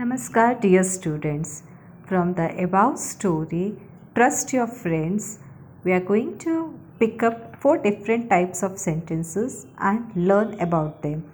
Namaskar, dear students. From the above story, Trust Your Friends, we are going to pick up four different types of sentences and learn about them.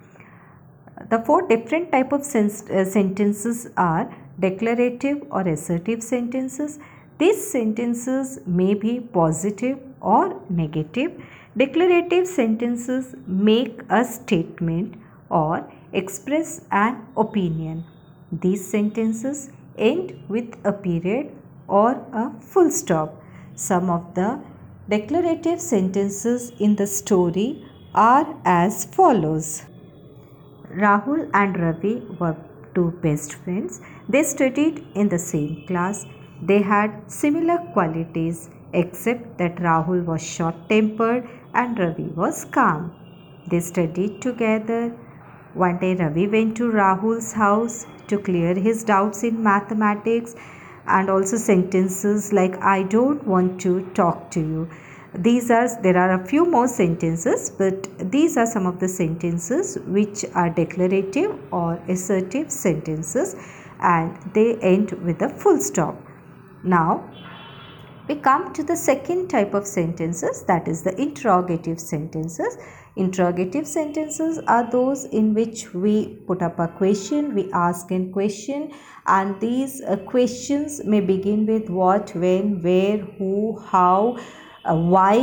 The four different type of sens- uh, sentences are declarative or assertive sentences. These sentences may be positive or negative. Declarative sentences make a statement or express an opinion. These sentences end with a period or a full stop. Some of the declarative sentences in the story are as follows. Rahul and Ravi were two best friends. They studied in the same class. They had similar qualities except that Rahul was short tempered and Ravi was calm. They studied together. One day Ravi went to Rahul's house to clear his doubts in mathematics and also sentences like I don't want to talk to you. These are there are a few more sentences but these are some of the sentences which are declarative or assertive sentences and they end with a full stop. Now we come to the second type of sentences that is the interrogative sentences. Interrogative sentences are those in which we put up a question we ask a question and these uh, questions may begin with what when where who how uh, why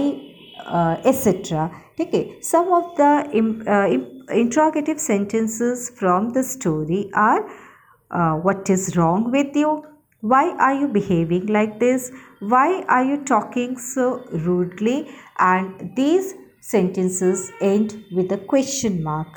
uh, etc okay some of the uh, interrogative sentences from the story are uh, what is wrong with you? Why are you behaving like this why are you talking so rudely? And these sentences end with a question mark.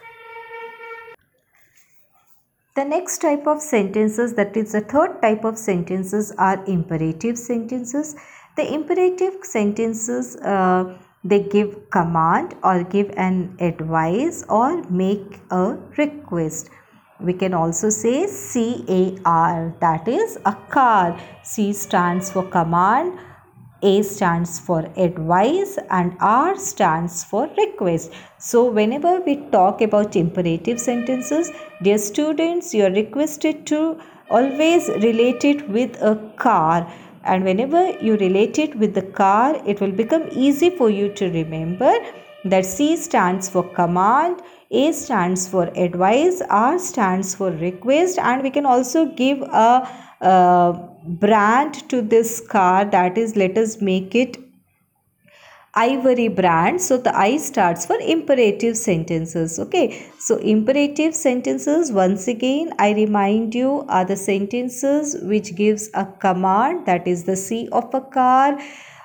The next type of sentences that is the third type of sentences are imperative sentences. The imperative sentences uh, they give command or give an advice or make a request we can also say car that is a car. C stands for command a stands for advice and R stands for request. So, whenever we talk about imperative sentences, dear students, you are requested to always relate it with a car. And whenever you relate it with the car it will become easy for you to remember that C stands for command, A stands for advice, R stands for request and we can also give a, brand to this car. That is let us make it ivory brand. So the i starts for imperative sentences okay? So imperative sentences once again i remind you are the sentences which gives a command. That is the c of a car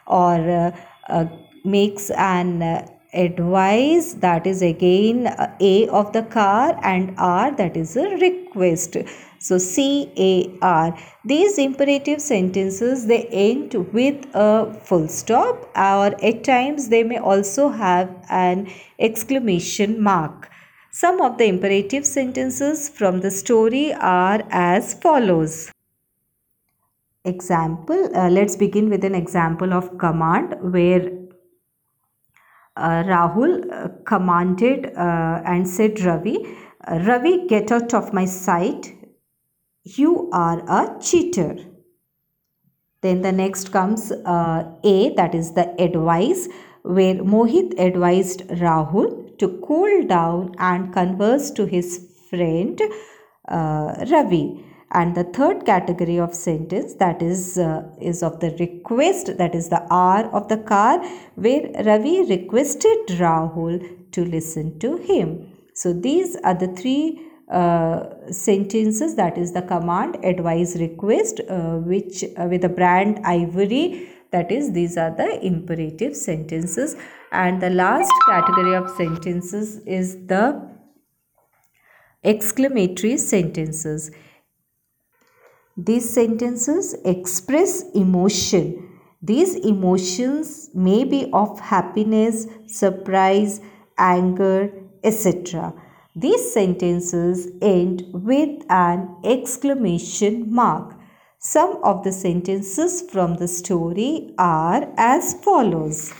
or uh, uh, makes an uh, advice that is again uh, a of the car and r that is a request. So c a r. These imperative sentences they end with a full stop or at times they may also have an exclamation mark. Some of the imperative sentences from the story are as follows. Example uh, let's begin with an example of command where Rahul uh, commanded uh, and said Ravi, Ravi, get out of my sight. You are a cheater. Then the next comes uh, A, that is the advice, where Mohit advised Rahul to cool down and converse to his friend uh, Ravi and the third category of sentence that is uh, is of the request that is the r of the car where ravi requested rahul to listen to him. So these are the three uh, sentences that is the command advice request uh, which uh, with the brand ivory that is these are the imperative sentences. And the last category of sentences is the exclamatory sentences these sentences express emotion. These emotions may be of happiness, surprise, anger, etc. These sentences end with an exclamation mark. Some of the sentences from the story are as follows.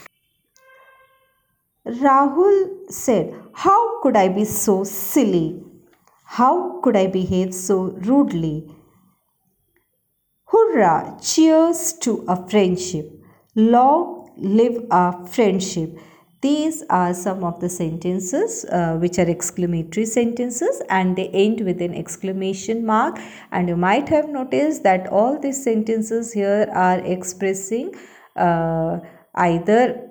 Rahul said, How could I be so silly? How could I behave so rudely? Hurrah! Cheers to a friendship. Long live our friendship. These are some of the sentences uh, which are exclamatory sentences and they end with an exclamation mark and you might have noticed that all these sentences here are expressing uh, either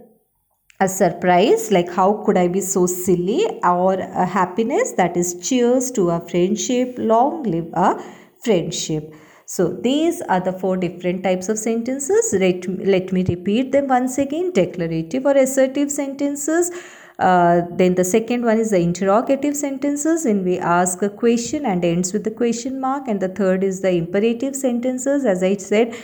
a surprise like how could i be so silly or a happiness that is cheers to a friendship long live a friendship so these are the four different types of sentences. Let, let me repeat them once again. Declarative or assertive sentences. Uh, then the second one is the interrogative sentences and we ask a question and ends with the question mark. And the third is the imperative sentences. As i said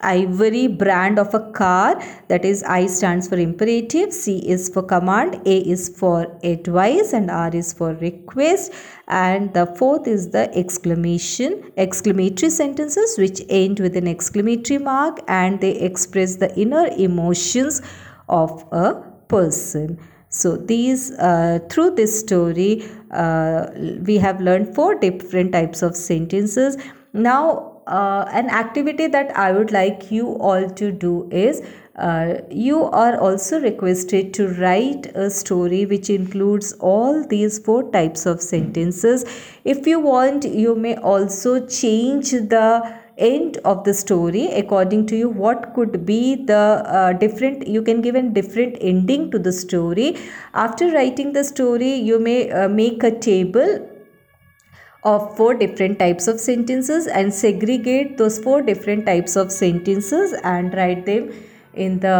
ivory brand of a car. That is i stands for imperative c is for command a is for advice and r is for request. And the fourth is the exclamation exclamatory sentences which end with an exclamatory mark and they express the inner emotions of a person. So these uh, through this story uh, we have learned four different types of sentences. Now uh, an activity that I would like you all to do is uh, you are also requested to write a story which includes all these four types of sentences. If you want, you may also change the end of the story according to you what could be the uh, different you can give a different ending to the story after writing the story you may uh, make a table of four different types of sentences and segregate those four different types of sentences and write them in the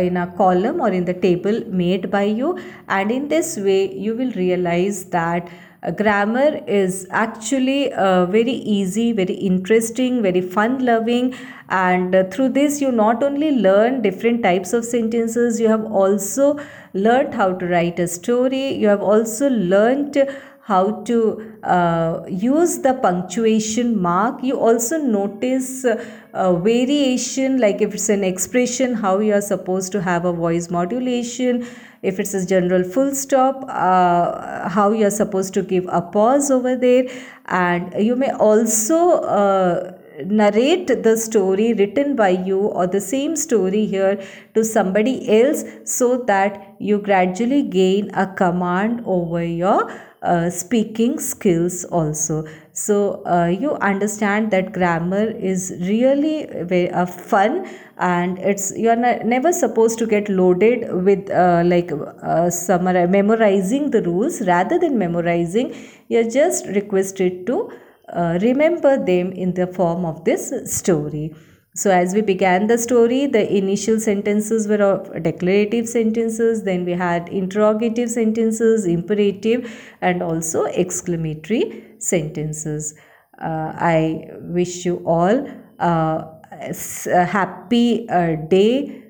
in a column or in the table made by you. And in this way you will realize that uh, grammar is actually uh, very easy very interesting very fun loving and uh, through this you not only learn different types of sentences you have also learned how to write a story. You have also learned how to uh, use the punctuation mark. You also notice uh, variation like if it's an expression how you are supposed to have a voice modulation. If it's a general full stop uh, how you are supposed to give a pause over there. And you may also uh, narrate the story written by you or the same story here to somebody else so that you gradually gain a command over your uh, speaking skills also. So uh, you understand that grammar is really very uh, fun and it's you're never supposed to get loaded with uh, like uh, summar- memorizing the rules. Rather than memorizing you're just requested to uh, remember them in the form of this story so, as we began the story, the initial sentences were of declarative sentences, then we had interrogative sentences, imperative, and also exclamatory sentences. Uh, I wish you all uh, a happy uh, day.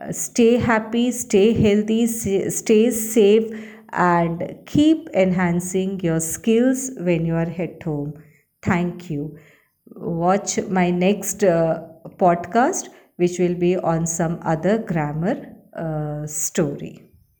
Uh, stay happy, stay healthy, stay safe, and keep enhancing your skills when you are at home. Thank you. Watch my next. Podcast which will be on some other grammar uh, story.